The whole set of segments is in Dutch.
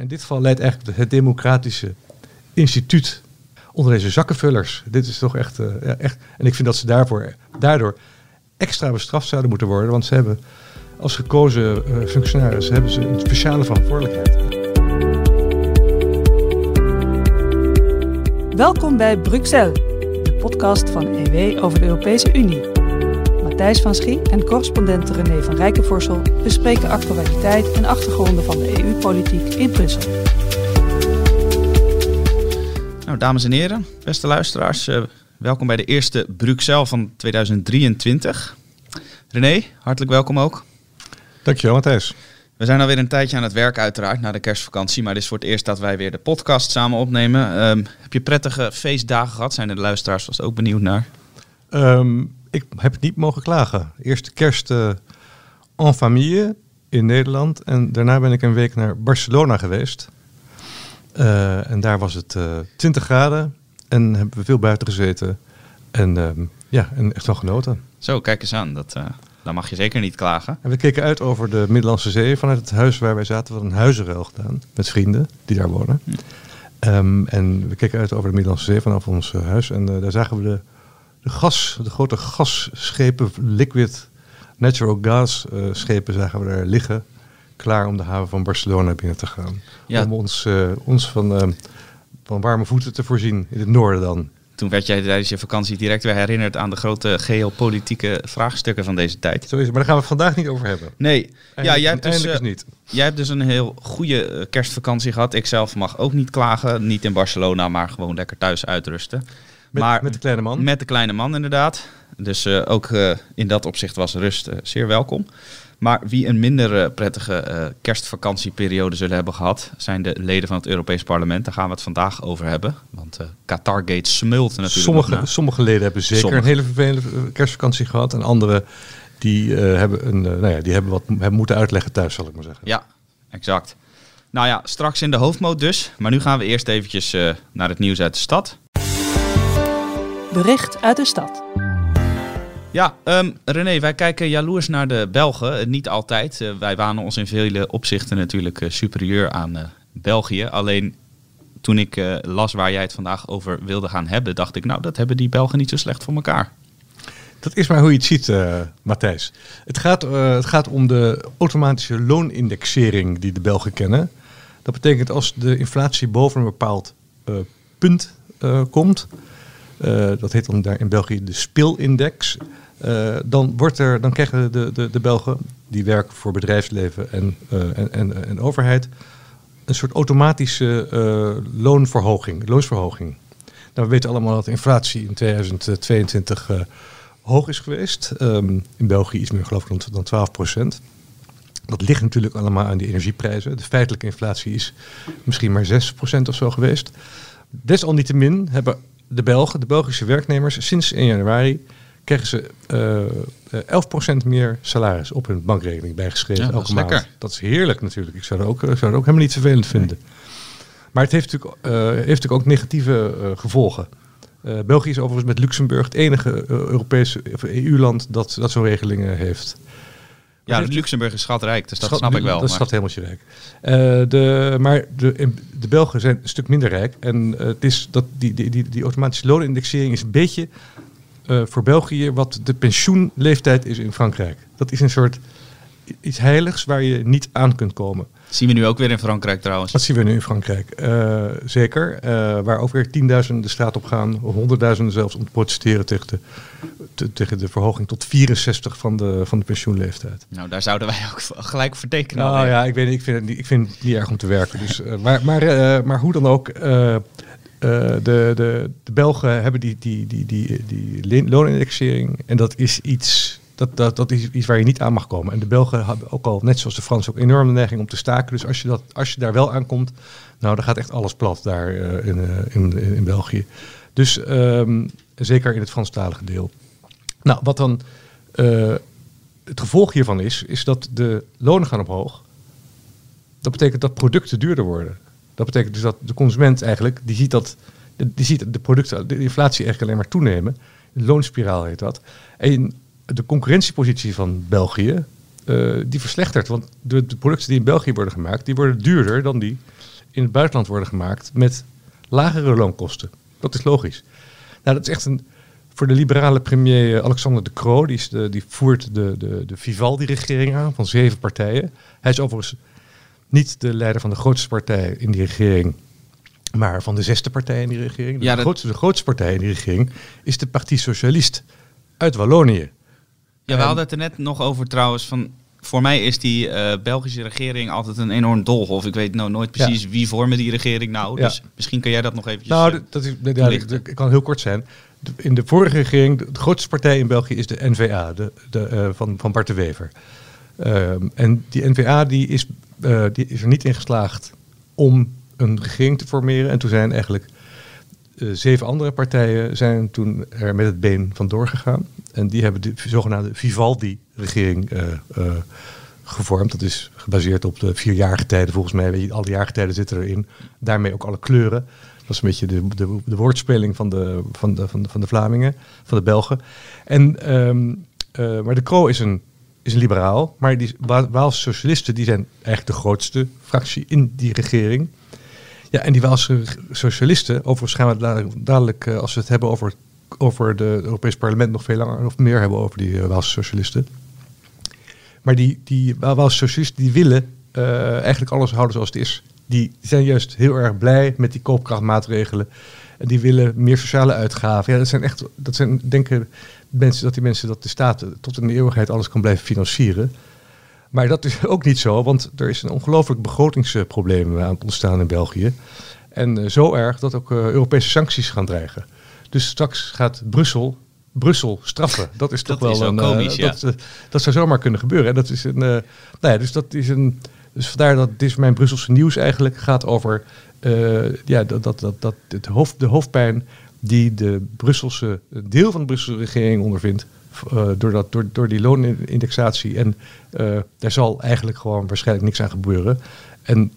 In dit geval leidt eigenlijk het democratische instituut onder deze zakkenvullers. Dit is toch echt, uh, echt. En ik vind dat ze daarvoor, daardoor extra bestraft zouden moeten worden. Want ze hebben als gekozen uh, functionaris hebben ze een speciale verantwoordelijkheid. Welkom bij Bruxelles, de podcast van EW over de Europese Unie. Matthijs van Schie en correspondent René van Rijkenvorsel bespreken actualiteit en achtergronden van de EU-politiek in Brussel. Nou, dames en heren, beste luisteraars, uh, welkom bij de eerste Bruxelles van 2023. René, hartelijk welkom ook. Dankjewel, Matthijs. We zijn alweer een tijdje aan het werk uiteraard, na de kerstvakantie. Maar dit is voor het eerst dat wij weer de podcast samen opnemen. Um, heb je prettige feestdagen gehad? Zijn de luisteraars vast ook benieuwd naar? Um, ik heb niet mogen klagen. Eerste kerst uh, en famille in Nederland. En daarna ben ik een week naar Barcelona geweest. Uh, en daar was het uh, 20 graden. En hebben we veel buiten gezeten. En um, ja, en echt wel genoten. Zo, kijk eens aan. Dat, dan mag je zeker niet klagen. En we keken uit over de Middellandse Zee vanuit het huis waar wij zaten. We hadden een huizenruil gedaan met vrienden die daar wonen. Hm. Um, en we keken uit over de Middellandse Zee vanaf ons huis. En daar zagen we de, de gas, de grote gasschepen, liquid natural gas uh, schepen, zagen we daar liggen. Klaar om de haven van Barcelona binnen te gaan. Ja. Om ons, ons van, van warme voeten te voorzien in het noorden dan toen werd jij tijdens je vakantie direct weer herinnerd aan de grote geopolitieke vraagstukken van deze tijd. Zo is het, maar daar gaan we het vandaag niet over hebben. Nee, ja, jij hebt, dus, niet. jij hebt dus een heel goede kerstvakantie gehad. Ik zelf mag ook niet klagen. Niet in Barcelona, maar gewoon lekker thuis uitrusten. Met, maar, met de kleine man? Met de kleine man, inderdaad. Dus uh, ook uh, in dat opzicht was rust zeer welkom. Maar wie een minder prettige kerstvakantieperiode zullen hebben gehad, zijn de leden van het Europees Parlement. Daar gaan we het vandaag over hebben. Want Qatargate smult natuurlijk. Sommige, sommige leden hebben zeker sommige. een hele vervelende kerstvakantie gehad. En andere die, hebben, een, nou ja, die hebben wat hebben moeten uitleggen thuis, zal ik maar zeggen. Ja, exact. Nou ja, straks in de hoofdmoot dus. Maar nu gaan we eerst eventjes naar het nieuws uit de stad. Bericht uit de stad. Ja, um, René, wij kijken jaloers naar de Belgen. Niet altijd. Uh, wij wanen ons in vele opzichten natuurlijk uh, superieur aan uh, België. Alleen toen ik las waar jij het vandaag over wilde gaan hebben, dacht ik, nou, dat hebben die Belgen niet zo slecht voor elkaar. Dat is maar hoe je het ziet, Matthijs. Het gaat, het gaat om de automatische loonindexering die de Belgen kennen. Dat betekent als de inflatie boven een bepaald punt komt, dat heet dan daar in België de spilindex. Uh, dan, wordt er, dan krijgen de, de, de Belgen, die werken voor bedrijfsleven en, uh, en, en, en, overheid, een soort automatische loonverhoging, loonsverhoging. Nou, we weten allemaal dat de inflatie in 2022 hoog is geweest. Um, in België iets meer, geloof ik, dan, dan 12 procent. Dat ligt natuurlijk allemaal aan die energieprijzen. De feitelijke inflatie is misschien maar 6 procent of zo geweest. Desalniettemin hebben de Belgen, de Belgische werknemers, sinds 1 januari krijgen ze uh, 11% meer salaris op hun bankrekening bijgeschreven ja, elke maand. Lekker. Dat is heerlijk natuurlijk. Ik zou het ook, ik zou het ook helemaal niet vervelend vinden. Maar het heeft natuurlijk, uh, heeft natuurlijk ook negatieve uh, gevolgen. België is overigens met Luxemburg het enige Europese EU-land dat, dat zo'n regelingen heeft. Ja, heeft, Luxemburg is schatrijk, dus dat schat, snap ik wel. Dat is schat helemaal rijk. Uh, de, maar de, de Belgen zijn een stuk minder rijk. En uh, het is dat die, die, die, die automatische loonindexering is een beetje uh, voor België wat de pensioenleeftijd is in Frankrijk. Dat is een soort iets heiligs waar je niet aan kunt komen. Dat zien we nu ook weer in Frankrijk trouwens. Dat zien we nu in Frankrijk, uh, zeker. Uh, waar ook weer tienduizenden de straat op gaan, honderdduizenden zelfs, om te protesteren tegen de, te, tegen de verhoging tot 64 van de, van de pensioenleeftijd. Nou, daar zouden wij ook gelijk voor tekenen. Nou alweer. ja, ik, weet, ik, vind het niet, ik vind het niet erg om te werken. Dus, uh, maar, maar, maar hoe dan ook, uh, de, de, de Belgen hebben die, die, die, die, die loonindexering. En dat is iets. Dat, dat, dat is iets waar je niet aan mag komen. En de Belgen hebben ook al, net zoals de Fransen, ook enorme neiging om te staken. Dus als je, dat, als je daar wel aankomt, nou, dan gaat echt alles plat daar uh, in, uh, in, in, België. Dus um, zeker in het Franstalige deel. Nou, wat dan het gevolg hiervan is, is dat de lonen gaan omhoog. Dat betekent dat producten duurder worden. Dat betekent dus dat de consument eigenlijk, die ziet dat, die ziet de producten, de inflatie eigenlijk alleen maar toenemen. De loonspiraal heet dat. En de concurrentiepositie van België, uh, die verslechtert. Want de, de, producten die in België worden gemaakt, die worden duurder dan die in het buitenland worden gemaakt met lagere loonkosten. Dat is logisch. Nou, dat is echt een. Voor de liberale premier Alexander de Croo, die, is de, die voert de, de, de Vivaldi-regering aan van zeven partijen. Hij is overigens niet de leider van de grootste partij in die regering, maar van de zesde partij in die regering. Ja, de, dat- grootste, de grootste partij in die regering is de Parti Socialiste uit Wallonië. Ja, we hadden het er net nog over trouwens van... Voor mij is die eh, Belgische regering altijd een enorm doolhof. Ik weet nou nooit precies wie vormen die regering nou. Ja. Dus misschien kan jij dat nog eventjes... Nou, eh, dat is, ja, toelichten. ik kan heel kort zijn. In de vorige regering, de, de grootste partij in België is de NVA, de, de, eh, van, van Bart de Wever. Ehm, en die NVA die is, die is er niet in geslaagd om een regering te formeren. En toen zijn eigenlijk zeven andere partijen zijn toen er met het been vandoor gegaan. En die hebben de zogenaamde Vivaldi-regering eh, eh, gevormd. Dat is gebaseerd op de vierjarige tijden volgens mij. Weet je, alle jaargetijden zitten erin. Daarmee ook alle kleuren. Dat is een beetje de, de, woordspeling van de, van, de, van, de, Vlamingen, van de Belgen. En, ehm, eh, maar de Croo is een, is een liberaal. Maar die Wa- Waalse socialisten die zijn eigenlijk de grootste fractie in die regering. Ja, en die Waalse socialisten, overigens gaan we dadelijk, als we het hebben over, over het Europees Parlement, nog veel langer of meer hebben over die eh, Waalse socialisten. Maar die, die Wa- Waalse socialisten die willen eh, eigenlijk alles houden zoals het is. Die zijn juist heel erg blij met die koopkrachtmaatregelen. En die willen meer sociale uitgaven. Ja, dat zijn echt, dat zijn, denken mensen dat die mensen dat de staat tot in de eeuwigheid alles kan blijven financieren. Maar dat is ook niet zo, want er is een ongelooflijk begrotingsprobleem aan het ontstaan in België. En eh, zo erg dat ook eh, Europese sancties gaan dreigen. Dus straks gaat Brussel Brussel straffen. Dat is toch Dat wel een, eh, komisch, dat, eh, dat zou zomaar kunnen gebeuren. En dat is een, eh, nou ja, dus dat is een. Dus vandaar dat dit is mijn Brusselse nieuws eigenlijk gaat over ja, dat, dat, dat, dat het hoofd, de hoofdpijn die de Brusselse deel van de Brusselse regering ondervindt. door, dat, door, door die loonindexatie. En daar zal eigenlijk gewoon waarschijnlijk niks aan gebeuren. En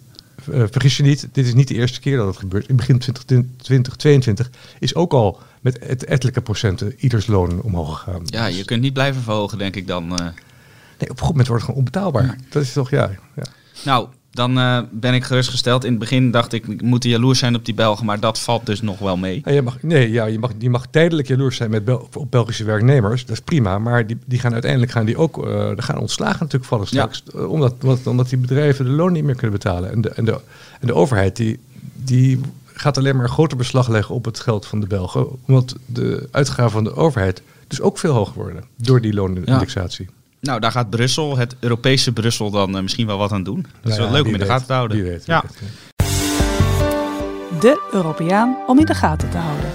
eh, vergis je niet, dit is niet de eerste keer dat het gebeurt. In begin 20, 2022 is ook al met et- ettelijke procenten ieders loon omhoog gegaan. Ja, je kunt niet blijven verhogen, denk ik dan. eh. Nee, op een goed moment wordt het gewoon onbetaalbaar. Dat is toch, ja. ja. Nou, dan eh, ben ik gerustgesteld. In het begin dacht ik, ik moet jaloers zijn op die Belgen, maar dat valt dus nog wel mee. Je mag, nee, ja, je mag, je mag tijdelijk jaloers zijn met Bel- op Belgische werknemers. Dat is prima. Maar die, die gaan uiteindelijk gaan die ook, er gaan ontslagen natuurlijk vallen Ja. straks. eh, Omdat, omdat, omdat die bedrijven de loon niet meer kunnen betalen. En de, en de, en de overheid die, die gaat alleen maar een groter beslag leggen op het geld van de Belgen. Omdat de uitgaven van de overheid dus ook veel hoger worden. Door die loonindexatie. Nou, daar gaat Brussel, het Europese Brussel, dan eh, misschien wel wat aan doen. Dat is wel ja, leuk om in de gaten te houden. Wie weet, wie ja. weet. De Europeaan om in de gaten te houden.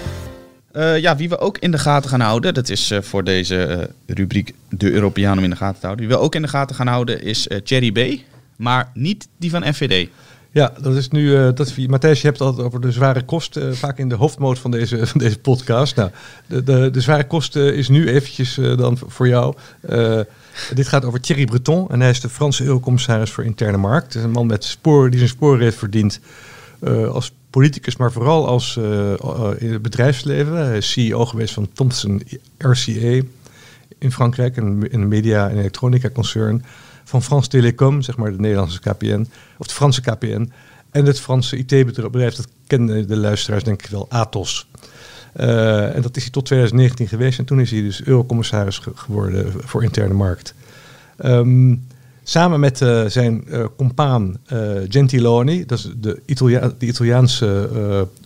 Eh, ja, wie we ook in de gaten gaan houden, dat is eh, voor deze rubriek de Europeaan om in de gaten te houden. Wie we ook in de gaten gaan houden is eh Thierry B. Maar niet die van FVD. Ja, dat is nu. eh dat is, Matthijs, je hebt het altijd over de zware kosten. vaak in de hoofdmoot van deze, van deze podcast. Nou, de, de, de zware kosten is nu eventjes eh, dan voor jou. Dit gaat over Thierry Breton. En hij is de Franse eurocommissaris voor interne markt. Het is een man met die zijn sporen heeft verdiend. eh, als politicus, maar vooral als eh, eh, in het bedrijfsleven. Hij is CEO geweest van Thomson RCA in Frankrijk, een, een media- en elektronica-concern. Van France Télécom, zeg maar de Nederlandse KPN, of de Franse KPN. En het Franse IT-bedrijf, dat kennen de luisteraars denk ik wel, Atos. Eh, en dat is hij tot 2019 geweest. En toen is hij dus eurocommissaris ge- geworden voor interne markt. Ehm, samen met eh, zijn eh, compaan Gentiloni, dat is de, Italia de Italiaanse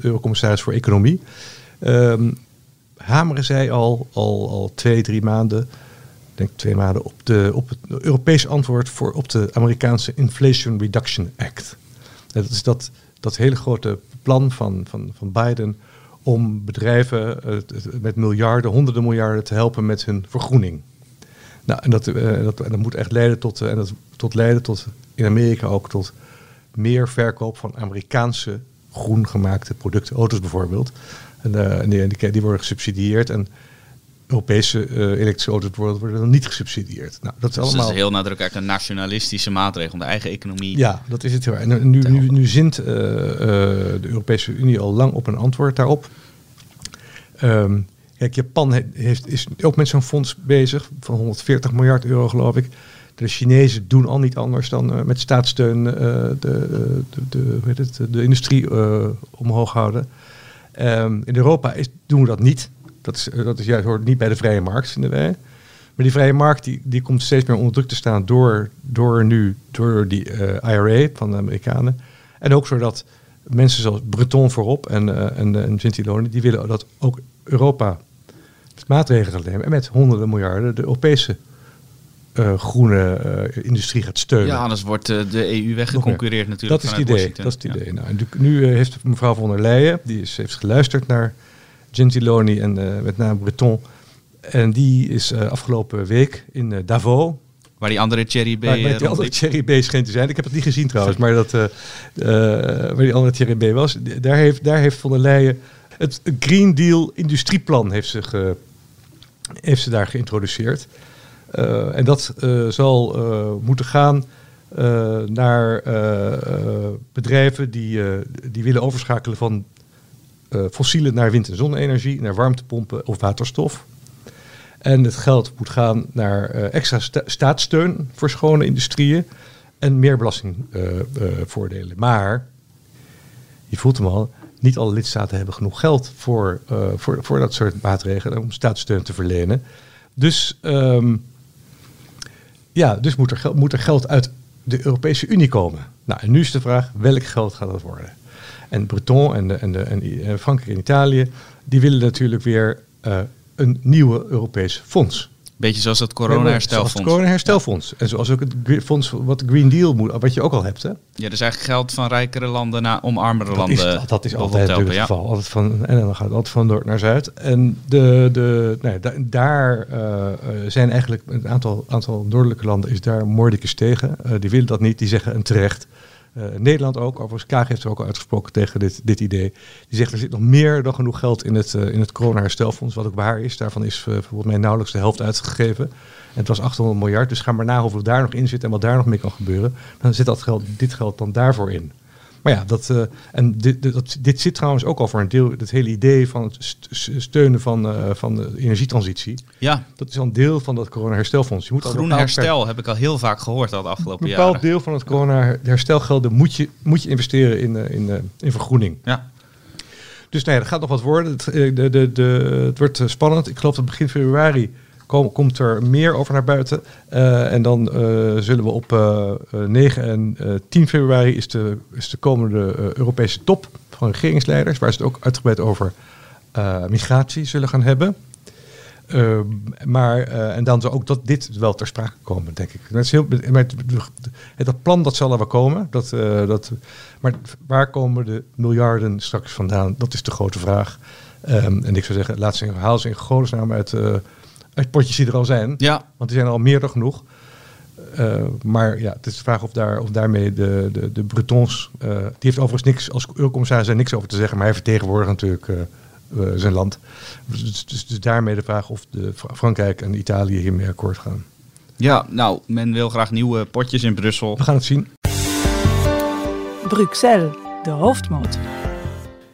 eurocommissaris voor economie, ehm, hameren zij al, al, al twee, drie maanden, denk twee maanden, op, de, op het Europese antwoord voor, op de Amerikaanse Inflation Reduction Act. Dat is dat, dat hele grote plan van, van, van Biden om bedrijven eh, met miljarden, honderden miljarden te helpen met hun vergroening. Nou, en dat, eh, dat, dat moet echt leiden tot, eh, en dat, tot leiden tot in Amerika ook tot meer verkoop van Amerikaanse groen gemaakte producten, auto's bijvoorbeeld. En, die worden gesubsidieerd en Europese eh, elektrische auto's bijvoorbeeld worden dan niet gesubsidieerd. Nou, dat is Dus allemaal. dat is heel nadrukkelijk een nationalistische maatregel om de eigen economie. Ja, dat is het heel erg. En nu, nu, nu zint eh, eh, de Europese Unie al lang op een antwoord daarop. Ehm, kijk, Japan he- heeft, is ook met zo'n fonds bezig van 140 miljard euro, geloof ik. De Chinezen doen al niet anders dan eh, met staatssteun eh, de, de, de, hoe heet het, de industrie eh, omhoog houden. Ehm, in Europa is, doen we dat niet. Dat, is, dat is juist, hoort niet bij de vrije markt, vinden wij. Maar die vrije markt die, die komt steeds meer onder druk te staan door, door nu, door die IRA van de Amerikanen. En ook zodat mensen zoals Breton voorop en, uh, en, en Gentiloni, die willen dat ook Europa maatregelen nemen. En met honderden miljarden de Europese uh, groene uh, industrie gaat steunen. Ja, anders wordt uh, de EU weggeconcureerd natuurlijk. Dat is het idee. Dat is het idee. Nou, nu heeft mevrouw von der Leyen, die is, heeft geluisterd naar Gentiloni en met name Breton. En die is afgelopen week in Davos. Waar die andere Cherry B. Waar, die andere Cherry B scheen te zijn. Ik heb het niet gezien trouwens, maar dat, waar die andere Cherry B was. Daar heeft, daar heeft von der Leyen het Green Deal industrieplan heeft zich heeft ze daar geïntroduceerd. Uh, en dat zal moeten gaan naar bedrijven die, die willen overschakelen van fossiele naar wind- en zonne-energie, naar warmtepompen of waterstof. En het geld moet gaan naar extra sta staatssteun voor schone industrieën en meer belastingvoordelen. maar, je voelt hem al, niet alle lidstaten hebben genoeg geld voor, uh, voor, voor dat soort maatregelen om staatssteun te verlenen. Dus, um, ja, dus moet, er, moet er geld uit de Europese Unie komen. Nou, en nu is de vraag, welk geld gaat dat worden? En Breton en, de, en, de, en Frankrijk en Italië, die willen natuurlijk weer uh, een nieuwe Europees fonds. Beetje zoals het corona-herstelfonds. het corona-herstelfonds. En zoals ook het fonds wat de Green Deal moet, wat je ook al hebt. Hè? Ja, dus eigenlijk geld van rijkere landen naar om armere dat landen. Is, dat is altijd helpen, het ja. geval. Altijd van, en dan gaat het altijd van noord naar zuid. En de, de, daar uh, zijn eigenlijk een aantal, aantal noordelijke landen is daar moordicus tegen. Uh, die willen dat niet, die zeggen een terecht. Uh, Nederland ook, overigens Kaag heeft er ook al uitgesproken tegen dit, dit idee. Die zegt er zit nog meer dan genoeg geld in het, uh, in het corona-herstelfonds, wat ook waar is. Daarvan is uh, volgens mij nauwelijks de helft uitgegeven. En het was 800 miljard, dus ga maar na hoeveel daar nog in zit en wat daar nog mee kan gebeuren. Dan zit dat geld, dit geld dan daarvoor in. Maar ja, dat, uh, en dit, dit, dit, zit trouwens ook al voor een deel, het hele idee van het steunen van, uh, van de energietransitie. Ja. Dat is al een deel van dat corona-herstelfonds. Je moet Groen herstel heb ik al heel vaak gehoord al de afgelopen jaren. Een bepaald deel van het corona-herstelgeld moet je, moet je investeren in, uh, in, in vergroening. Ja. Dus nee, er gaat nog wat worden. Het, de, de, de, het wordt spannend. Ik geloof dat begin februari kom, komt er meer over naar buiten. Uh, en dan uh, zullen we op uh, 9 en 10 februari is de, is de komende Europese top van regeringsleiders, waar ze het ook uitgebreid over migratie zullen gaan hebben. maar, en dan zal ook dat dit wel ter sprake komen, denk ik. Dat, is heel, maar het, dat plan dat zal er wel komen. Dat, dat, maar waar komen de miljarden straks vandaan? Dat is de grote vraag. Um, en ik zou zeggen, laat ze haal ze in godesnaam uit potjes die er al zijn. Ja. Want die zijn er al meer dan genoeg. Uh, maar ja, het is de vraag of, daar, of daarmee de, de, de Bretons... Uh, die heeft overigens niks, als eurocommissaris er niks over te zeggen... maar hij vertegenwoordigt natuurlijk uh, zijn land. Dus, dus, dus, daarmee de vraag of de Frankrijk en Italië hiermee akkoord gaan. Ja, nou, men wil graag nieuwe potjes in Brussel. We gaan het zien. Bruxelles, de hoofdmoot.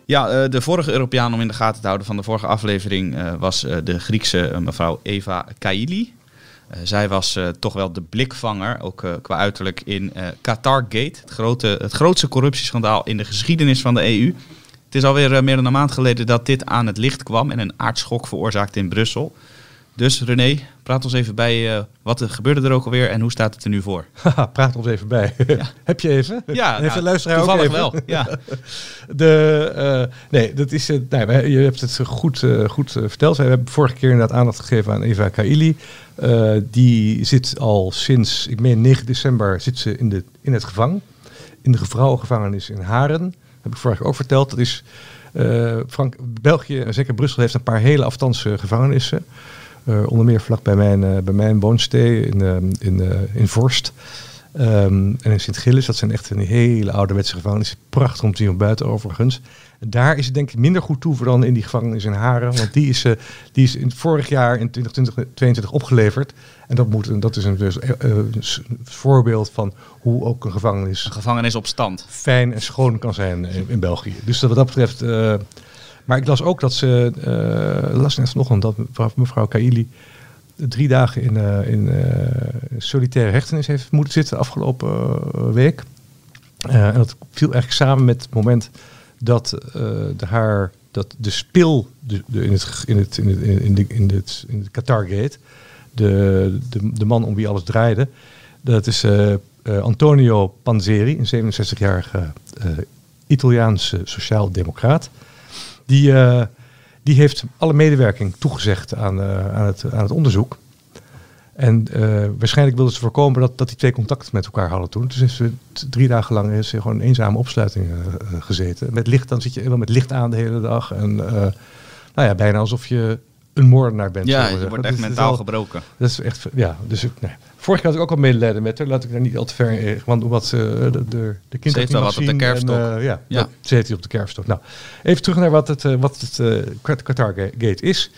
Ja, de vorige Europeaan om in de gaten te houden van de vorige aflevering was de Griekse mevrouw Eva Kaili. zij was toch wel de blikvanger, ook qua uiterlijk, in Qatargate. Het, grote, het grootste corruptieschandaal in de geschiedenis van de EU. Het is alweer meer dan een maand geleden dat dit aan het licht kwam en een aardschok veroorzaakte in Brussel. Dus René, praat ons even bij. Uh, wat gebeurde er ook alweer en hoe staat het er nu voor? praat ons even bij. Ja. Heb je even? Ja, Heeft nou, de luisteraar toevallig ook even? wel. Ja. de, uh, nee, dat is, uh, nee, je hebt het goed, goed verteld. We hebben vorige keer inderdaad aandacht gegeven aan Eva Kaili. die zit al sinds, ik meen 9 december, zit ze in, de, in het gevang. In de vrouwengevangenis in Haren. Dat heb ik vorige keer ook verteld. Dat is, Frank, België en zeker Brussel heeft een paar hele afstandse gevangenissen. Uh, onder meer vlak bij mijn, uh, bij mijn woonstee in, uh, in, in Vorst. Um, en in Sint-Gilles, dat zijn echt een hele ouderwetse gevangenis. Prachtig om te zien van buiten overigens. En daar is het denk ik minder goed toe dan in die gevangenis in Haren. Want die is, die is in, vorig jaar in 2022 opgeleverd. En dat, moet, dat is een, dus, een voorbeeld van hoe ook een gevangenis... Een gevangenis op stand. Fijn en schoon kan zijn in, in België. Dus wat dat betreft... Maar ik las ook dat ze, uh, las net vanochtend dat mevrouw Kaili drie dagen in, uh, in solitaire hechtenis heeft moeten zitten afgelopen week. en dat viel eigenlijk samen met het moment dat, de, haar, dat de spil in, het, in, het, in, in, in, het, in het Qatar-gate, de, de, de man om wie alles draaide, dat is Antonio Panzeri, een 67-jarige Italiaanse sociaal-democraat. Die, uh, die heeft alle medewerking toegezegd aan, uh, aan, het, aan het onderzoek. En uh, waarschijnlijk wilden ze voorkomen dat, dat die twee contact met elkaar hadden toen. Dus is ze drie dagen lang is ze gewoon een eenzame opsluiting gezeten. Met licht, dan zit je helemaal met licht aan de hele dag. En nou ja, bijna alsof je een moordenaar bent. Ja, je wordt echt mentaal gebroken. Dat is echt, ja. Dus nee. Vorig jaar had ik ook al medelijden met haar. Laat ik daar niet al te ver in. Want omdat ze de, de, de kinderen. Ze heeft wel wat op de kerfstok. En, uh, ja, ja. ze heeft op de kerfstok. Nou, even terug naar wat het, uh, wat het Qatar Gate is.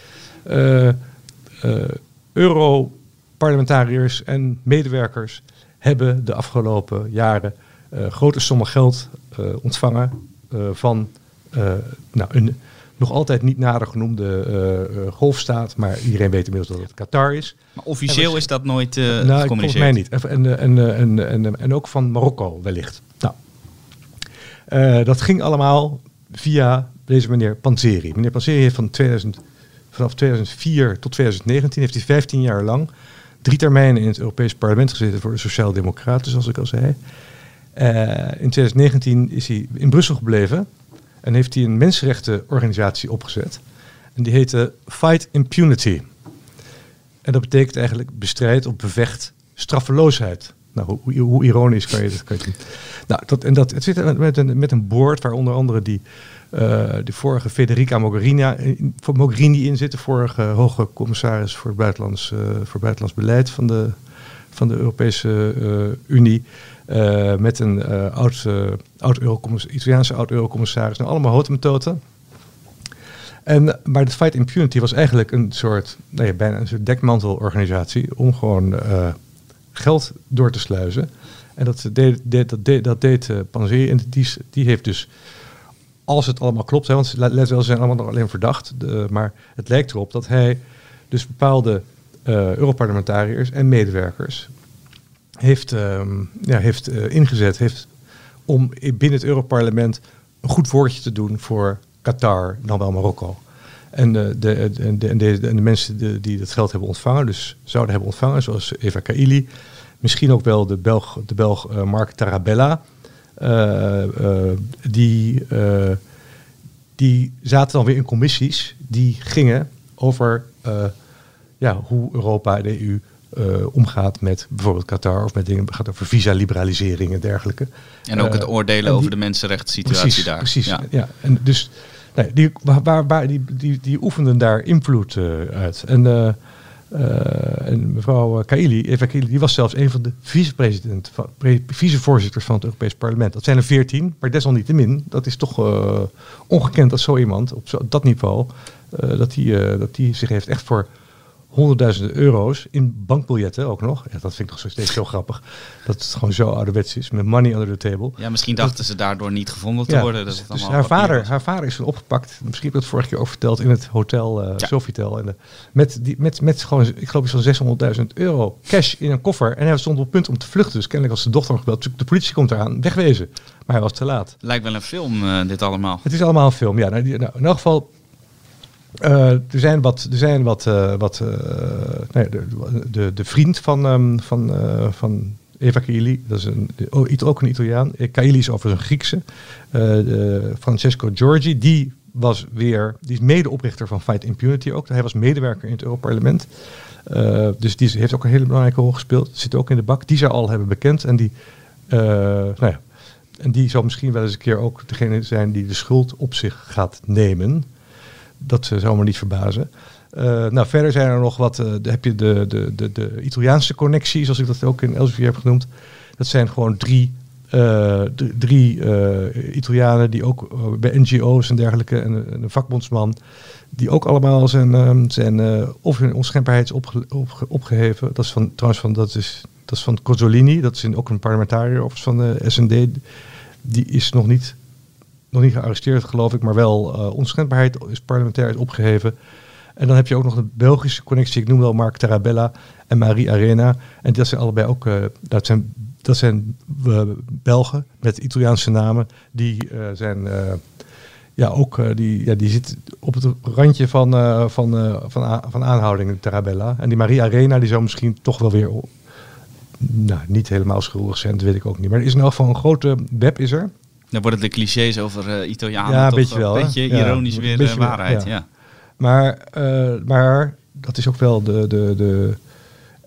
Euro-parlementariërs en medewerkers hebben de afgelopen jaren grote sommen geld ontvangen van nou, een nog altijd niet nader genoemde uh, golfstaat, maar iedereen weet inmiddels dat het Qatar is. Maar officieel is dat nooit uh, nou? Volgens mij niet. En, en, en, en, en, ook van Marokko wellicht. Nou, dat ging allemaal via deze meneer Panzeri. Meneer Panzeri heeft van 2000, vanaf 2004 tot 2019, heeft hij 15 jaar lang drie termijnen in het Europees Parlement gezeten voor de Sociaal-Democraten, zoals ik al zei. in 2019 is hij in Brussel gebleven en heeft hij een mensenrechtenorganisatie opgezet. En die heette Fight Impunity. En dat betekent eigenlijk bestrijd of bevecht straffeloosheid. Nou, hoe, hoe, ironisch kan je dat? Kan je nou, dat, en dat, het zit met een, met een waar onder andere die, de vorige Federica Mogherini, in zit, de vorige hoge commissaris voor, buitenlands, uh, voor buitenlands beleid van de, van de Europese uh, Unie. Uh, met een uh, oud, uh, oud Italiaanse oud-eurocommissaris. Nou, allemaal hotemtoten. En, maar de Fight Impunity was eigenlijk een soort, nou ja, bijna een soort dekmantelorganisatie om gewoon geld door te sluizen. En dat deed, deed dat deed, dat deed Panzeri. En die, die heeft dus, als het allemaal klopt, hè, want let wel, ze zijn allemaal nog alleen verdacht. De, maar het lijkt erop dat hij dus bepaalde Europarlementariërs en medewerkers heeft, uh, ja, heeft uh, ingezet heeft om binnen het Europarlement een goed woordje te doen voor Qatar, dan wel Marokko. En, uh, de, de, de, de, de, mensen die dat geld hebben ontvangen, dus zouden hebben ontvangen, zoals Eva Kaili, misschien ook wel de Belg, de Belg uh, Mark Tarabella, die, die zaten dan weer in commissies die gingen over ja, hoe Europa en de EU uh, omgaat met bijvoorbeeld Qatar of met dingen gaat over visa-liberalisering en dergelijke. En ook het eh, oordelen over de mensenrechtssituatie precies, daar. Precies, ja. ja. En dus nee, die, waar, waar, die, die, die oefenden daar invloed uh, uit. En, en mevrouw Kaili, Eva Kaili, die was zelfs een van de vicepresident, vicevoorzitters van het Europees Parlement. Dat zijn er veertien, maar desalniettemin, dat is toch ongekend dat zo iemand op zo, dat niveau, dat die, dat die zich heeft echt voor honderdduizenden euro's in bankbiljetten ook nog. Ja, dat vind ik nog steeds zo grappig. Dat het gewoon zo ouderwets is, met money under the table. Ja, misschien dachten ze daardoor niet gevonden te worden. Dat dus haar vader, haar vader is opgepakt. Misschien heb ik dat vorige keer ook verteld in het hotel uh, Sofitel. En, uh, met, die, met, met gewoon, ik geloof zo'n 600.000 euro cash in een koffer. En hij stond op punt om te vluchten. Dus kennelijk als de dochter nog gebeld. De politie komt eraan, wegwezen. Maar hij was te laat. Lijkt wel een film, uh, dit allemaal. Het is allemaal een film, ja. Nou, die, nou, in elk geval, uh, er zijn wat, er zijn wat, uh, wat nee, de, de, vriend van, um, van, van Eva Kaili, dat is een, ook een Italiaan. Kaili is overigens een Griekse. Francesco Giorgi, die was weer, die is medeoprichter van Fight Impunity ook. Hij was medewerker in het Europarlement. dus die heeft ook een hele belangrijke rol gespeeld. Zit ook in de bak. Die zou al hebben bekend. En die, nou ja, en die zal misschien wel eens een keer ook degene zijn die de schuld op zich gaat nemen. Dat zou me niet verbazen. Uh, nou, verder zijn er nog wat. Uh, heb je de, de, de, de Italiaanse connectie, zoals ik dat ook in Elsevier heb genoemd. Dat zijn gewoon drie, uh, drie Italianen die ook bij NGO's en dergelijke, en, en, een vakbondsman, die ook allemaal zijn, um, zijn of hun onschendbaarheid opge, opge, opgeheven. Dat is van, trouwens van, dat is, dat is van Cozzolini, dat is ook een parlementariër van de SND. Die is nog niet nog niet gearresteerd geloof ik, maar wel uh, onschendbaarheid is parlementair is opgeheven. En dan heb je ook nog de Belgische connectie. Ik noem wel Mark Tarabella en Marie Arena. En dat zijn allebei ook, uh, dat zijn, dat zijn uh, Belgen met Italiaanse namen. Die zijn, ja, ook, die, ja, die zit op het randje van, van, van, van aanhouding, Tarabella. En die Marie Arena, die zou misschien toch wel weer, nou, niet helemaal schuldig zijn, dat weet ik ook niet. Maar er is in elk een grote web, is er. Dan worden de clichés over Italianen ja, toch beetje wel, een beetje ironisch ja, weer beetje waarheid. Wel, ja. Maar, uh, maar dat is ook wel de. de, de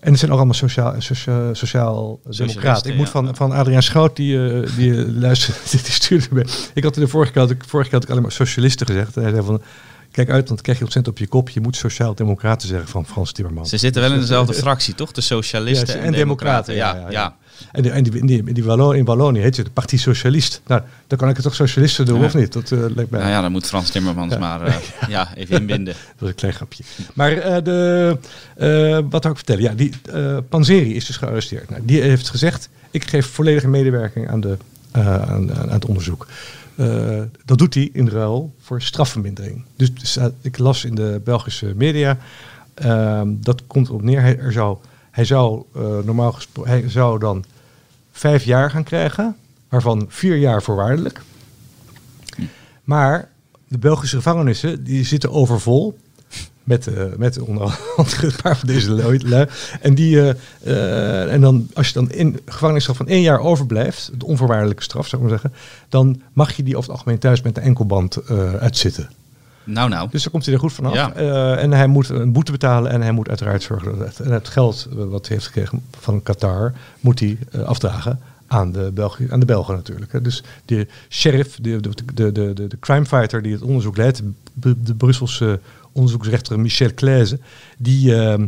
en het zijn ook allemaal sociaal, sociaal, sociaal democraten. Ik moet van, van Adriaan Schout, die, uh, die uh, luisterde, die stuurde me. Ik had de vorige keer, had ik, vorige keer had ik alleen maar socialisten gezegd. En hij zei van, kijk uit, want dan krijg je ontzettend op je kop. Je moet sociaal-democraten zeggen van Frans Timmermans. Ze zitten wel in dezelfde fractie, toch? De socialisten Ja, en, en democraten. democraten, Ja, ja, ja, ja. En, die, en die, die, die Wallo, in Wallonië heet ze de Partie Socialist. Nou, dan kan ik het toch socialisten doen, Ja. of niet? Dat uh, lijkt mij. Nou ja, dan moet Frans Timmermans Ja. maar eh, ja, even inbinden. Dat was een klein grapje. Maar eh, de, eh, wat zou ik vertellen? Ja, die eh, Panzeri is dus gearresteerd. Nou, die heeft gezegd, ik geef volledige medewerking aan, de, eh, aan, aan, het onderzoek. Eh, dat doet hij in ruil voor strafvermindering. Dus ik las in de Belgische media, ehm, dat komt op neer. Hij, er zou, hij, zou, eh, normaal gespro- hij zou dan vijf jaar gaan krijgen, waarvan vier jaar voorwaardelijk. Maar de Belgische gevangenissen die zitten overvol. Met, eh, met onder andere een paar van deze lui. En, die, eh, en dan, als je dan in gevangenisstraf van één jaar overblijft, de onvoorwaardelijke straf zou ik maar zeggen, dan mag je die over het algemeen thuis met een enkelband uitzitten. Nou, nou. Dus dan komt hij er goed vanaf. Ja. Eh, en hij moet een boete betalen en hij moet uiteraard zorgen dat het, en het geld wat hij heeft gekregen van Qatar, moet hij eh, afdragen aan de, België, aan de Belgen natuurlijk. hè. Dus de sheriff, de, de, de, de, de, crimefighter die het onderzoek leidt, de, Brusselse onderzoeksrechter Michel Claise, die, eh, eh,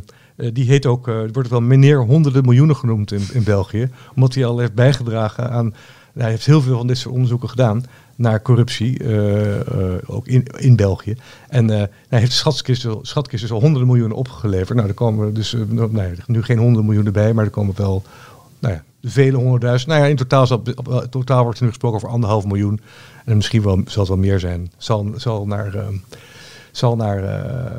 die heet ook, wordt wel meneer honderden miljoenen genoemd in, in België, omdat hij al heeft bijgedragen aan, hij heeft heel veel van dit soort onderzoeken gedaan naar corruptie, eh, eh, ook in, in België. En eh, hij heeft de schatkist, dus al honderden miljoenen opgeleverd. Nou, er komen dus eh, nou, nee, nu geen honderden miljoenen bij, maar er komen wel nou ja, vele honderdduizend. Nou ja, in totaal, zal, totaal wordt er nu gesproken over anderhalf miljoen. En misschien wel, zal het wel meer zijn. Zal, zal naar... zal naar,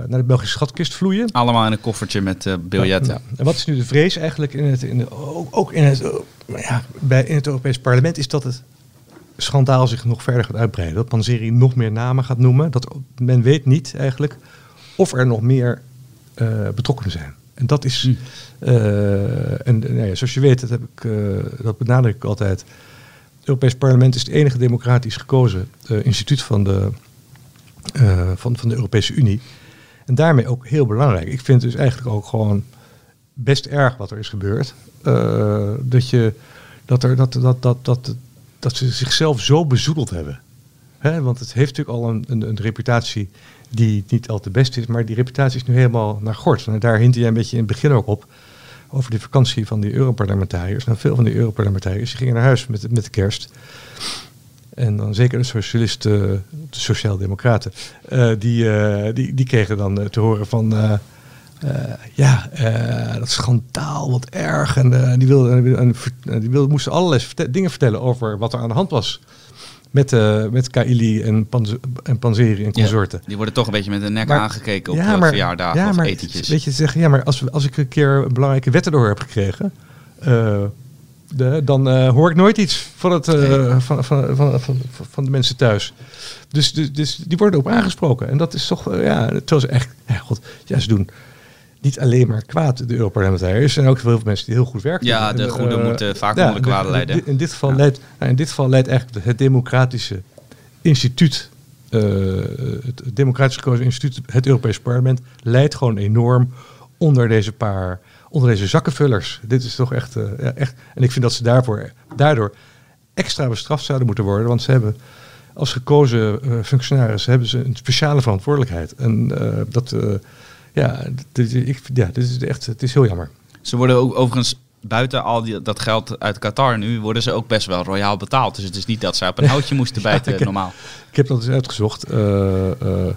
naar de Belgische schatkist vloeien. Allemaal in een koffertje met biljetten. Ja. En wat is nu de vrees eigenlijk in het, in de, ook, in het, ja, bij, in het Europees Parlement is dat het schandaal zich nog verder gaat uitbreiden. Dat Panzeri nog meer namen gaat noemen. Dat men weet niet eigenlijk of er nog meer eh, betrokkenen zijn. En dat is, Hm. eh, en nou ja, zoals je weet, dat, heb ik, eh, dat benadruk ik altijd. Het Europees Parlement is het enige democratisch gekozen instituut van de, van, van de Europese Unie. En daarmee ook heel belangrijk. Ik vind het dus eigenlijk ook gewoon best erg wat er is gebeurd. Dat, je, dat, er, dat, dat, dat, dat, dat ze zichzelf zo bezoedeld hebben. Want het heeft natuurlijk al een, een, een reputatie die niet al te best is. Maar die reputatie is nu helemaal naar gort. En daar hint jij een beetje in het begin ook op. Over die vakantie van die Europarlementariërs. Nou, veel van die Europarlementariërs die gingen naar huis met, met de kerst. En dan zeker de socialisten, de sociaaldemocraten, eh, die, eh, die, die kregen dan eh, te horen van... eh, ja, eh, dat schandaal, wat erg. En eh, die, wilden, en die, wilden, moesten allerlei verte- dingen vertellen over wat er aan de hand was. Met, met Kaili en, Panz en Panzeri en Ja, consorten. die worden toch een beetje met de nek Maar- aangekeken op eh, verjaardagen ja, of maar, etentjes. Weet je, zeggen, ja, maar als, we- als ik een keer een belangrijke wet erdoor heb gekregen, de, dan hoor ik nooit iets van, het, van, van, van, van, van de mensen thuis. Dus, dus, dus die worden op aangesproken. En dat is toch, ja, terwijl ze echt, ja, god, ja, ze doen niet alleen maar kwaad, de Europarlementariërs. Er zijn ook heel veel mensen die heel goed werken. Ja, de En, goede eh, moeten vaak ja, onder de kwade leiden. In, in dit geval Ja. leidt, nou, in dit geval leidt eigenlijk het democratische instituut, eh, het democratisch gekozen instituut, het Europees Parlement, leidt gewoon enorm onder deze paar, onder deze zakkenvullers. Dit is toch echt, eh, ja, echt. En ik vind dat ze daarvoor, daardoor extra bestraft zouden moeten worden, want ze hebben als gekozen eh, functionaris hebben ze een speciale verantwoordelijkheid. En eh, dat, eh, ja, dit, ik, ja, dit is echt, het is heel jammer. Ze worden ook overigens buiten al die, dat geld uit Qatar nu, worden ze ook best wel royaal betaald. Dus het is niet dat ze op een houtje moesten bijten ik- normaal. Ik heb dat eens uitgezocht. Eh, eh,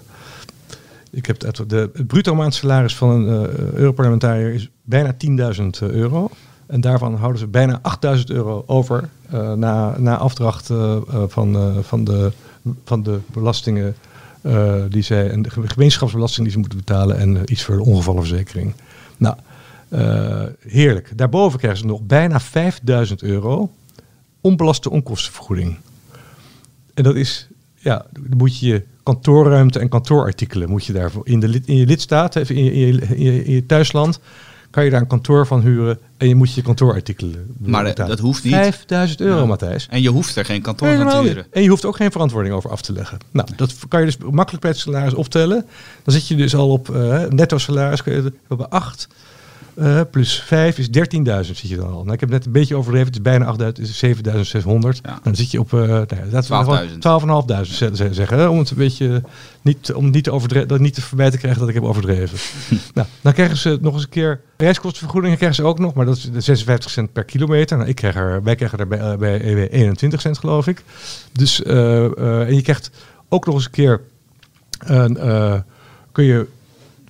ik heb het, de, het bruto maandsalaris van een eh, Europarlementariër is bijna 10.000 euro. En daarvan houden ze bijna 8.000 euro over na, na afdracht van, van, de, van de belastingen eh, die zij, en de gemeenschapsbelasting die ze moeten betalen en eh, iets voor de ongevallenverzekering. Nou, eh, heerlijk. Daarboven krijgen ze nog bijna 5000 euro onbelaste onkostenvergoeding. En dat is, ja, dan moet je je kantoorruimte en kantoorartikelen moet je daarvoor in, de, in je lidstaat, je, in, je, in, je, in je thuisland, kan je daar een kantoor van huren en je moet je kantoorartikelen Maar dat- hoeft niet. 5000 euro, Ja. Matthijs. En je hoeft er geen kantoor van te niet. huren. En je hoeft ook geen verantwoording over af te leggen. Nou, dat kan je dus makkelijk bij het salaris optellen. Dan zit je dus al op eh, netto salaris. Kun je we hebben 8 eh, plus 5 is 13.000 zit je dan al. Nou, ik heb net een beetje overdreven. Het is bijna 8.000, het is 7.600. Ja. Dan zit je op uh, nou, ja, laten we 12.000. gewoon 12.500 ze- ze- zeggen. hè, Om het een beetje niet, om niet te overdreven, dat niet te voorbij te krijgen dat ik heb overdreven. nou, dan krijgen ze nog eens een keer reiskostenvergoedingen krijgen ze ook nog, maar dat is de 56 cent per kilometer. Nou, ik krijg er, wij krijgen er bij, eh, bij EW 21 cent geloof ik. Dus eh, eh, en je krijgt ook nog eens een keer een, eh, kun je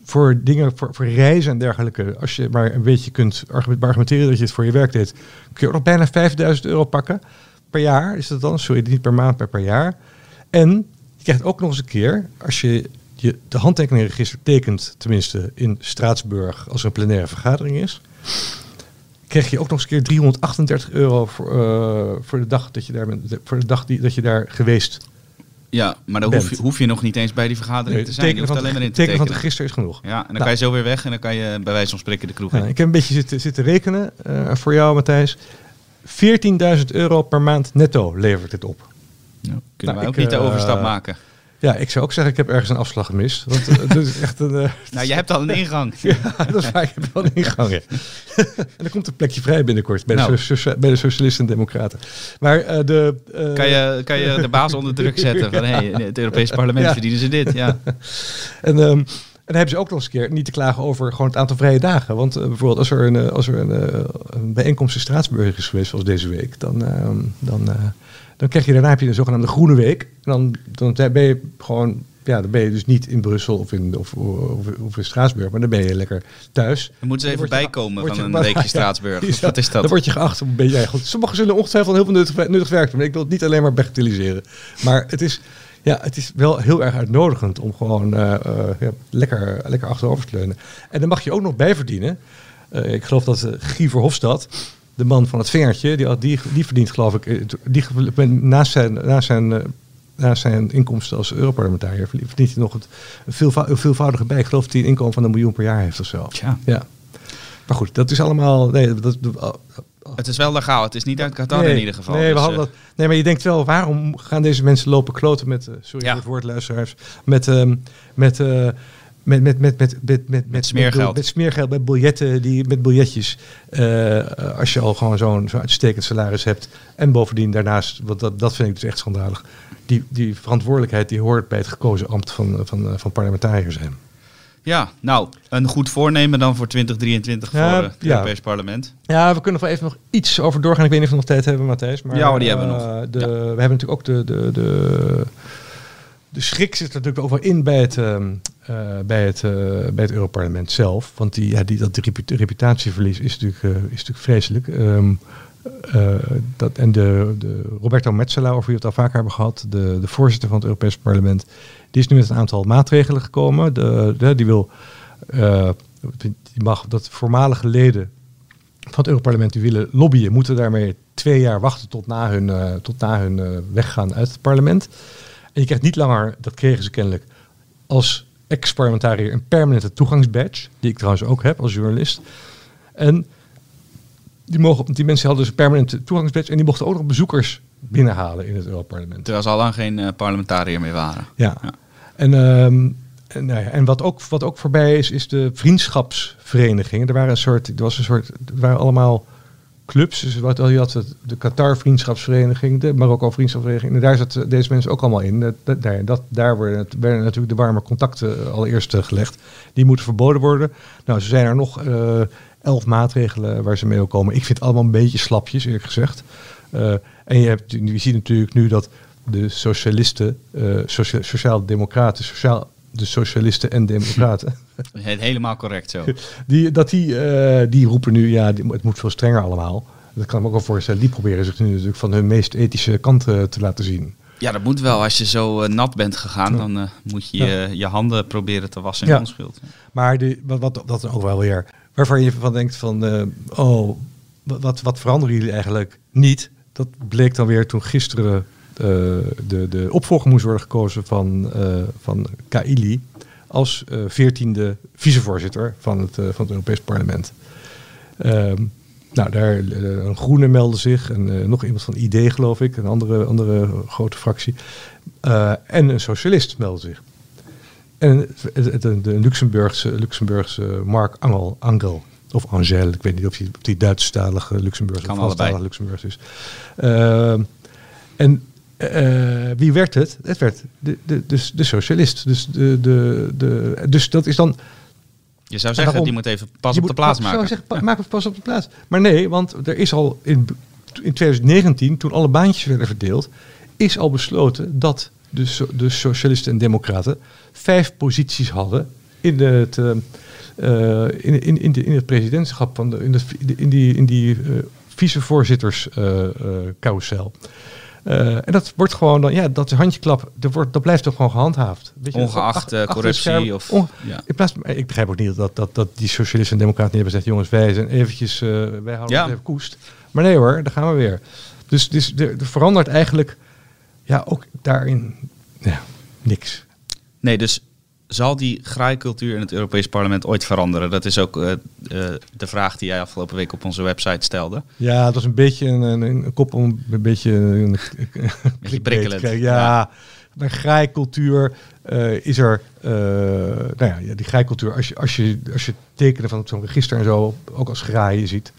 voor dingen, voor, voor reizen en dergelijke, als je maar een beetje kunt argument- argumenteren dat je het voor je werk deed, kun je ook nog bijna 5000 euro pakken per jaar. Is dat dan? Sorry, niet per maand, maar per jaar. En je krijgt ook nog eens een keer, als je, je de handtekeningenregister tekent, tenminste in Straatsburg, als er een plenaire vergadering is, krijg je ook nog eens een keer 338 euro voor, eh, voor de dag dat je daar bent, voor de dag die, dat je daar geweest Ja, maar dan hoef je, hoef je nog niet eens bij die vergadering Nee, te zijn. Je tekenen hoeft van, alleen maar in te tekenen van register is genoeg. Ja, en dan Nou. kan je zo weer weg en dan kan je bij wijze van spreken de kroeg Ja, in. ik heb een beetje zitten, zitten rekenen eh, voor jou, Matthijs. 14.000 euro per maand netto levert het op. Ja, kunnen Nou, wij ook ik, niet de eh, overstap maken. Ja, ik zou ook zeggen, ik heb ergens een afslag gemist. Want eh, is echt een... eh, Nou, je hebt al een ingang. ja, dat is waar, ik heb wel een ingang. ja. en er komt een plekje vrij binnenkort bij, Nou. de, bij de Socialisten en Democraten. Maar eh, de... Kan je, kan je de baas onder druk zetten van hey, het Europese parlement Ja. verdienen ze dit. Ja. En, ehm, en dan hebben ze ook nog eens een keer niet te klagen over gewoon het aantal vrije dagen. Want bijvoorbeeld als er een, als er een, een bijeenkomst in Straatsburg is geweest, zoals deze week, dan, ehm, dan, dan krijg je daarna heb je een zogenaamde groene week. En dan, dan ben je gewoon, ja, dan ben je dus niet in Brussel of in, of, of, of in Straatsburg, maar dan ben je lekker thuis. Dan moeten ze even bijkomen van een weekje Straatsburg. ja, Of Wat is dat? Dan word je geacht om beetje... Ja, goed, sommigen zullen ongetwijfeld heel veel nuttig, nuttig werk doen. Ik wil het niet alleen maar bagatelliseren. Maar het is, ja, het is wel heel erg uitnodigend om gewoon eh, eh, ja, lekker, lekker achterover te leunen. En dan mag je ook nog bijverdienen. Eh, ik geloof dat Guy Verhofstadt, de man van het vingertje, die, die, die verdient geloof ik... eh, Die, naast zijn... Naast zijn eh, Naast zijn inkomsten als Europarlementariër verdient hij nog het veelvoudige bij. Ik geloof dat hij een inkomen van een miljoen per jaar heeft of zo. Tja. Ja. Maar goed, dat is allemaal. Nee, dat, dat- Het is wel legaal. Het is niet uit Qatar nee, in ieder geval. Nee, we Dus, hadden eh, dat, nee, maar je denkt wel, waarom gaan deze mensen lopen kloten met. sorry Ja. voor het woord, luisteraars. Met. ehm, met met, met, met, met, met, met, met, smeergeld. Met, met smeergeld, met biljetten, die, met biljetjes. Eh, als je al gewoon zo'n zo uitstekend salaris hebt. En bovendien daarnaast, want dat, dat vind ik dus echt schandalig. Die, die verantwoordelijkheid die hoort bij het gekozen ambt van, van, eh, van parlementariër zijn. ja, nou, een goed voornemen dan voor 2023 Ja, voor eh, het ja. Europees Parlement. Ja, we kunnen wel even nog iets over doorgaan. Ik weet niet of we nog tijd hebben, Matthijs. Maar, Ja, die hebben we nog. De, Ja. We hebben natuurlijk ook de, de, de, schrik zit natuurlijk ook wel in bij het, ehm, eh, bij het, eh, bij het Europarlement zelf. Want die, ja, die, dat reputa- reputatieverlies is natuurlijk, eh, is natuurlijk vreselijk. Ehm, eh, dat, en de, de Roberto Metsola, over wie we het al vaker hebben gehad, de, de voorzitter van het Europees Parlement, die is nu met een aantal maatregelen gekomen. De, die wil, die mag dat voormalige leden van het Europarlement die willen lobbyen, moeten daarmee twee jaar wachten tot na hun, tot na hun weggaan uit het parlement. En je krijgt niet langer, dat kregen ze kennelijk, als ex-parlementariër een permanente toegangsbadge, die ik trouwens ook heb als journalist. En die, mogen, die mensen hadden dus een permanente toegangsbadge en die mochten ook nog bezoekers binnenhalen in het Europarlement. Terwijl ze al lang geen eh, parlementariër meer waren. Ja. Ja. En, ehm, en, nou ja, en wat, ook, wat ook voorbij is, is de vriendschapsverenigingen. Er waren een soort, er was een soort, er waren allemaal clubs. Dus wat, je had de Qatar Vriendschapsvereniging, de Marokko Vriendschapsvereniging. En daar zaten deze mensen ook allemaal in. Daar, werden natuurlijk de warme contacten eh, allereerst eh, gelegd. Die moeten verboden worden. Nou, ze zijn er nog eh, elf maatregelen waar ze mee komen. Ik vind het allemaal een beetje slapjes, eerlijk gezegd. Eh, en je, hebt, je ziet natuurlijk nu dat de socialisten, eh socia- sociaal-democraten, sociaal, de socialisten en democraten, Helemaal correct zo. die, dat die, eh, die roepen nu, ja, die- het moet veel strenger allemaal. Dat kan ik me ook wel voorstellen. Die proberen zich nu natuurlijk van hun meest ethische kant eh, te laten zien. Ja, dat moet wel. Als je zo eh, nat bent gegaan, dan eh, moet je Ja. je handen proberen te wassen in Ja. onschuld. Maar de, wat, wat dat ook wel weer. Waarvan je van denkt van, eh, oh, wat- wat, veranderen jullie eigenlijk niet? Dat bleek dan weer toen gisteren eh, de, de opvolger moest worden gekozen van, eh van Kaili als veertiende vicevoorzitter van het, eh, van het Europees Parlement. Ehm, nou, daar eh, een groene meldde zich en eh, nog iemand van ID geloof ik, een andere, andere grote fractie. Eh, en een socialist meldde zich. En de, de Luxemburgse, Luxemburgse Mark Angel, Angel, of Angel, ik weet niet of of die Duitsstalige Luxemburgse Kan of Franstalige allebei. Luxemburgs is. Ehm, en eh, wie werd het? Het werd de, de, de, de socialist. Dus, de, de, de, dus dat is dan... Je zou zeggen, waarom? die moet even pas op de plaats ik zou maken. Zeggen, pa- Maak het pas op de plaats. Maar nee, want er is al in, in 2019, toen alle baantjes werden verdeeld, is al besloten dat de, so- de socialisten en democraten vijf posities hadden in het, eh, eh, in, in, in, de, in het presidentschap van de, in, de, in die, in die eh, vicevoorzitters eh, en dat wordt gewoon dan, ja, dat handjeklap, dat, wordt, dat blijft toch gewoon gehandhaafd. Weet je, Ongeacht achter- eh, achter corruptie of... Ja. in plaats ik begrijp ook niet dat, dat, dat die socialisten en democraten niet hebben gezegd... jongens, wij zijn eventjes, eh, wij houden Ja. het even koest. Maar nee hoor, daar gaan we weer. Dus, dus er, er verandert eigenlijk ja, ook daarin ja, niks. Nee, dus zal die graaikultuur in het Europees Parlement ooit veranderen? Dat is ook eh, eh, de vraag die jij afgelopen week op onze website stelde. Ja, het was een beetje een, een, een kop om een beetje een te prikkelend. Ja, Ja. bij graaikultuur eh, is er, nou ja, die graaikultuur, als je, als je, als je tekenen van zo'n register en zo ook als graai ziet,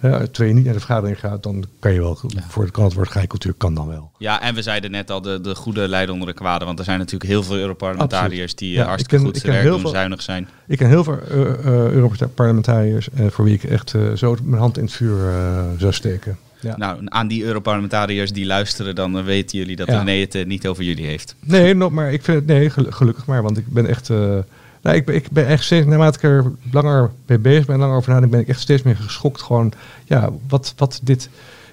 je niet naar de vergadering gaat, dan kan je wel, voor het, kan het woord graaikultuur kan dan wel. Ja, en we zeiden net al, de, de goede leiden onder de kwade. Want er zijn natuurlijk heel veel Europarlementariërs die eh, Ja, hartstikke ken- goed zijn werk doen, veel- zuinig zijn. Ik ken heel veel eh, eh, Europarlementariërs voor wie ik echt zo mijn hand in het vuur zou steken. Ja. Nou, aan die Europarlementariërs die luisteren, dan weten jullie dat Ja. René het niet over jullie heeft. Nee, nog, maar ik vind het nee, gelu- gelukkig maar, want ik ben echt. Nou, ik ben, ik ben echt steeds, naarmate ik er langer mee bezig ben, langer over nadenk, ben ik echt steeds meer geschokt. Gewoon, ja, wat, wat dit,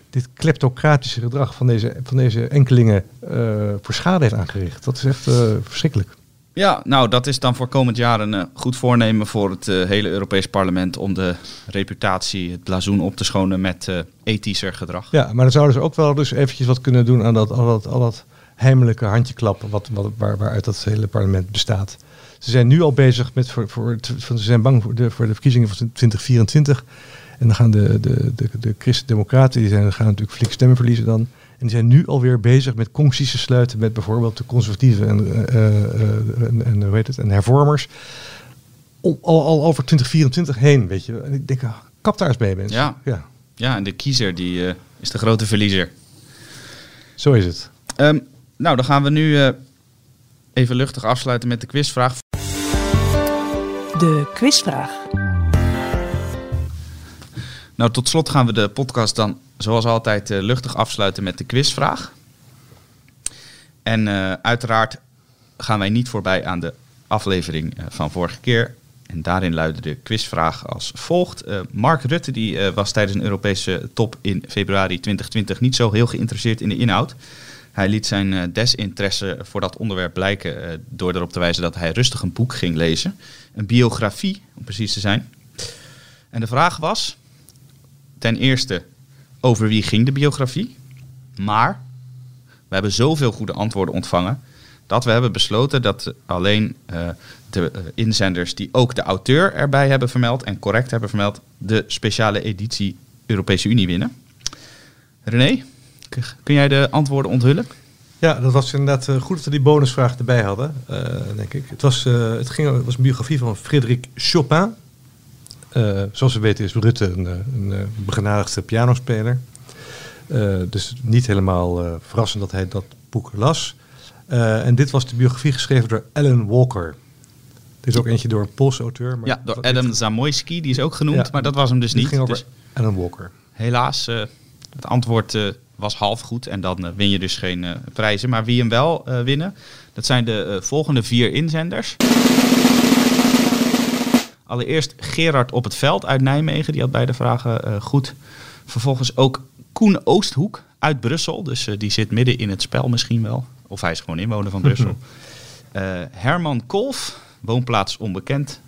dit kleptocratische gedrag van deze, van deze enkelingen eh, voor schade heeft aangericht. Dat is echt eh, verschrikkelijk. Ja, nou, dat is dan voor komend jaar een eh, goed voornemen voor het hele Europees Parlement om de reputatie, het blazoen op te schonen met ethischer gedrag. Ja, maar dan zouden ze ook wel dus eventjes wat kunnen doen aan dat, al dat, al dat heimelijke handjeklappen wat, wat, waar, waaruit dat hele parlement bestaat. Ze zijn nu al bezig met, voor, voor, van- ze zijn bang voor de, voor de verkiezingen van 2024. En dan gaan de, de, de, de Christen-Democraten, die zijn, gaan natuurlijk flink stemmen verliezen dan. En die zijn nu alweer bezig met concties te sluiten met bijvoorbeeld de conservatieven en, eh, eh, en, en, hoe heet het, en hervormers. Om, al, al over 2024 heen, weet je. En ik denk, ah, kap daar eens mee, mensen. Ja. ja Ja, en de kiezer die eh, is de grote verliezer. zo is het. Ehm, nou, dan gaan we nu even luchtig afsluiten met de quizvraag. De quizvraag. Nou, tot slot gaan we de podcast dan zoals altijd eh, luchtig afsluiten met de quizvraag. En eh, uiteraard gaan wij niet voorbij aan de aflevering eh, van vorige keer. En daarin luidde de quizvraag als volgt. Mark Rutte die, was tijdens een Europese top in februari 2020 niet zo heel geïnteresseerd in de inhoud. Hij liet zijn eh, desinteresse voor dat onderwerp blijken eh, door erop te wijzen dat hij rustig een boek ging lezen. Een biografie, om precies te zijn. En de vraag was, ten eerste, over wie ging de biografie? Maar we hebben zoveel goede antwoorden ontvangen dat we hebben besloten dat alleen eh, de inzenders die ook de auteur erbij hebben vermeld en correct hebben vermeld, de speciale editie Europese Unie winnen. René, kun jij de antwoorden onthullen? Ja, dat was inderdaad eh, goed dat we die bonusvraag erbij hadden, eh, denk ik. Het was, eh, het, ging, het was een biografie van Frédéric Chopin. Zoals we weten is Rutte een, een begenadigde pianospeler. Dus niet helemaal verrassend dat hij dat boek las. En dit was de biografie geschreven door Alan Walker. Dit is ook eentje door een Poolse auteur. Maar Ja, door Adam Zamoyski, die is ook genoemd, Ja. maar dat was hem dus niet. ging over Dus Alan Walker. helaas, het antwoord eh, was half goed en dan eh, win je dus geen eh, prijzen. Maar wie hem wel winnen, dat zijn de volgende vier inzenders. Allereerst Gerard op het veld uit Nijmegen, die had beide vragen goed. Vervolgens ook Koen Oosthoek uit Brussel, dus die zit midden in het spel misschien wel. of hij is gewoon inwoner van Brussel. Herman Kolf, woonplaats onbekend.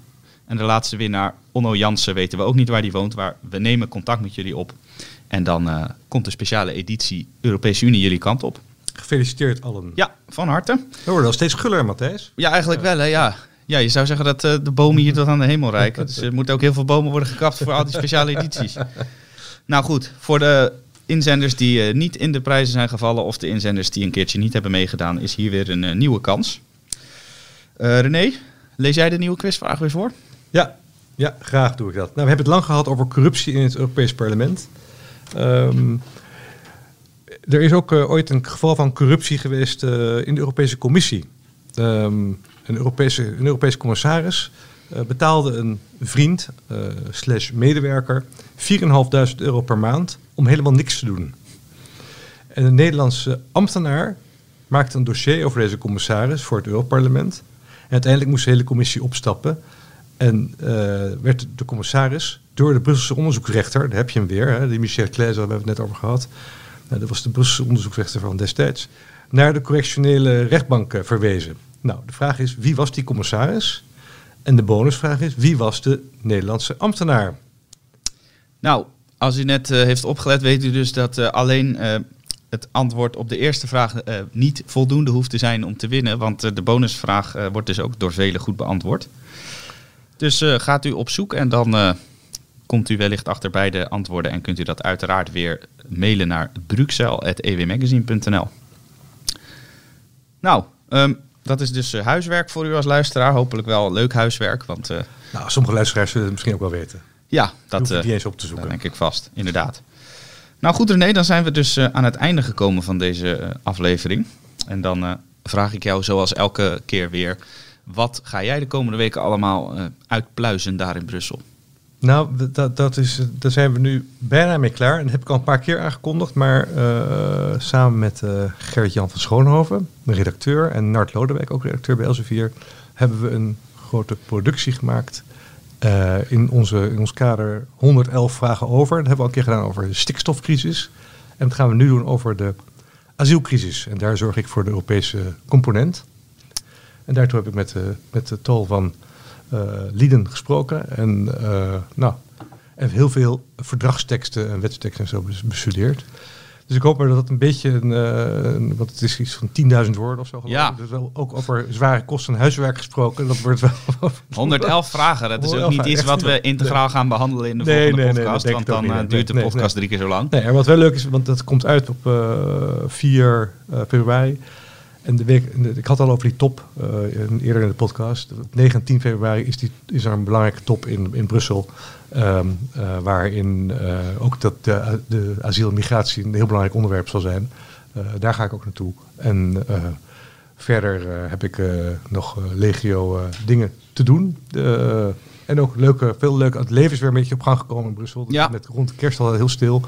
En de laatste winnaar, Onno Jansen, weten we ook niet waar die woont. Maar we nemen contact met jullie op. En dan eh, komt de speciale editie Europese Unie jullie kant op. Gefeliciteerd allen. Ja, van harte. We worden al steeds guller, Matthijs. Ja, eigenlijk wel, hè, ja. Ja, je zou zeggen dat eh, de bomen hier tot aan de hemel reiken. Dus er moeten ook heel veel bomen worden gekapt voor al die speciale edities. Nou goed, voor de inzenders die eh, niet in de prijzen zijn gevallen... of de inzenders die een keertje niet hebben meegedaan... is hier weer een nieuwe kans. Eh, René, lees jij de nieuwe quizvraag weer voor? Ja, ja, graag doe ik dat. Nou, we hebben het lang gehad over corruptie in het Europees Parlement. Ehm, er is ook eh, ooit een geval van corruptie geweest eh, in de Europese Commissie. Ehm, een, Europese, een commissaris eh, betaalde een vriend, slash medewerker, 4.500 euro per maand om helemaal niks te doen. En een Nederlandse ambtenaar maakte een dossier over deze commissaris voor het Europarlement. En uiteindelijk moest de hele commissie opstappen. En werd de commissaris door de Brusselse onderzoeksrechter, daar heb je hem weer, hè, die Michel Claes, daar hebben we het net over gehad. Nou, dat was de Brusselse onderzoeksrechter van destijds. Naar de correctionele rechtbank eh, verwezen. Nou, de vraag is, wie was die commissaris? En de bonusvraag is, wie was de Nederlandse ambtenaar? Nou, als u net eh, heeft opgelet, weet u dus dat eh, alleen het antwoord op de eerste vraag niet voldoende hoeft te zijn om te winnen. Want de bonusvraag wordt dus ook door velen goed beantwoord. Dus gaat u op zoek en dan komt u wellicht achter beide antwoorden. En kunt u dat uiteraard weer mailen naar bruxel.ewmagazine.nl Nou, ehm, dat is dus eh, huiswerk voor u als luisteraar. Hopelijk wel leuk huiswerk, want... eh, Nou, sommige luisteraars zullen het misschien ook wel weten. ja, Dat eh, niet eens op te zoeken. dat denk ik vast, inderdaad. Nou goed René, dan zijn we dus aan het einde gekomen van deze aflevering. En dan vraag ik jou zoals elke keer weer... wat ga jij de komende weken allemaal uitpluizen daar in Brussel? Nou, dat, dat is, daar zijn we nu bijna mee klaar. En dat heb ik al een paar keer aangekondigd. Maar eh, samen met eh Gerrit-Jan van Schoonhoven, de redacteur, en Nart Lodewijk, ook redacteur bij Elsevier, hebben we een grote productie gemaakt. eh, in, onze, in ons kader 111 vragen over. Dat hebben we al een keer gedaan over de stikstofcrisis. En dat gaan we nu doen over de asielcrisis. En daar zorg ik voor de Europese component. En daartoe heb ik met, met de tol van lieden gesproken. En, eh, nou, en heel veel verdragsteksten en wetsteksten en zo bes- bestudeerd. Dus ik hoop maar dat het een beetje, een, eh, een- want het is iets van 10.000 woorden of zo. geloof Ja. Dus wel ook over zware kosten en huiswerk gesproken. Dat wordt wel... 111 vragen, dat is ook 111 niet iets wat we integraal gaan behandelen in de Nee, volgende nee, podcast. dat want dan niet. eh, duurt de podcast drie keer zo lang. Nee, en wat wel leuk is, want dat komt uit op eh 4 eh, februari. En de week, ik had al over die top eh, eerder in de podcast. Op 9 en 10 februari is, die, is er een belangrijke top in, in Brussel. ehm, eh, waarin eh, ook dat de, de asiel en migratie een heel belangrijk onderwerp zal zijn. Daar ga ik ook naartoe. En verder heb ik nog legio dingen te doen. En ook leuke, veel leuk. Het leven is weer een beetje op gang gekomen in Brussel. Ja. Met rond de kerst al heel stil.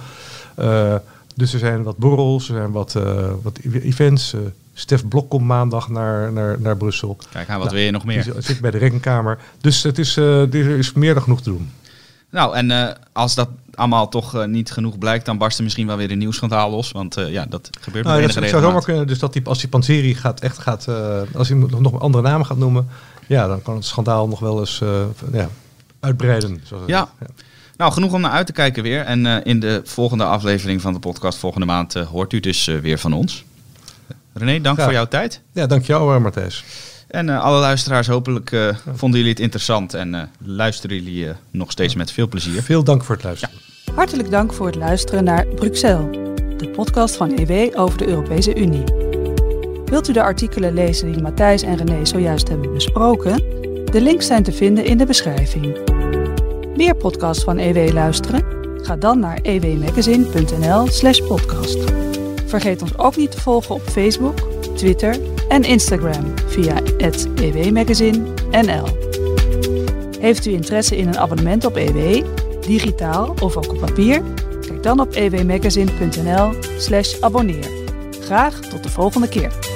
Dus er zijn wat borrels, er zijn wat, wat e- events. Stef Blok komt maandag naar, naar, naar Brussel. Kijk, aan wat Nou, wil je nog meer? Die zit bij de rekenkamer. Dus het is, eh, er is meer dan genoeg te doen. Nou, en eh, als dat allemaal toch eh, niet genoeg blijkt, dan barst er misschien wel weer een nieuw schandaal los. Want ja, dat gebeurt met Nou, dat enige zou regelmaat. zomaar kunnen. Dus dat die, als die Panseri gaat, echt gaat, als hij nog andere namen gaat noemen, ja, dan kan het schandaal nog wel eens ja, uitbreiden. Zoals het Ja. heet. Nou, genoeg om naar uit te kijken weer. En in de volgende aflevering van de podcast volgende maand hoort u dus weer van ons. René, dank voor jouw tijd. ja, dankjewel uh, Martijs. En eh, alle luisteraars, hopelijk eh, vonden jullie het interessant en eh, luisteren jullie eh, nog steeds met veel plezier. Veel dank voor het luisteren. Hartelijk dank voor het luisteren naar Bruxelles, de podcast van EW over de Europese Unie. Wilt u de artikelen lezen die Matthijs en René zojuist hebben besproken? De links zijn te vinden in de beschrijving. Meer podcasts van EW luisteren? Ga dan naar ewmagazine.nl/slash podcast. Vergeet ons ook niet te volgen op Facebook, Twitter en Instagram via het ewmagazine.nl. Heeft u interesse in een abonnement op EW, digitaal of ook op papier? Kijk dan op ewmagazine.nl slash abonneer. Graag tot de volgende keer.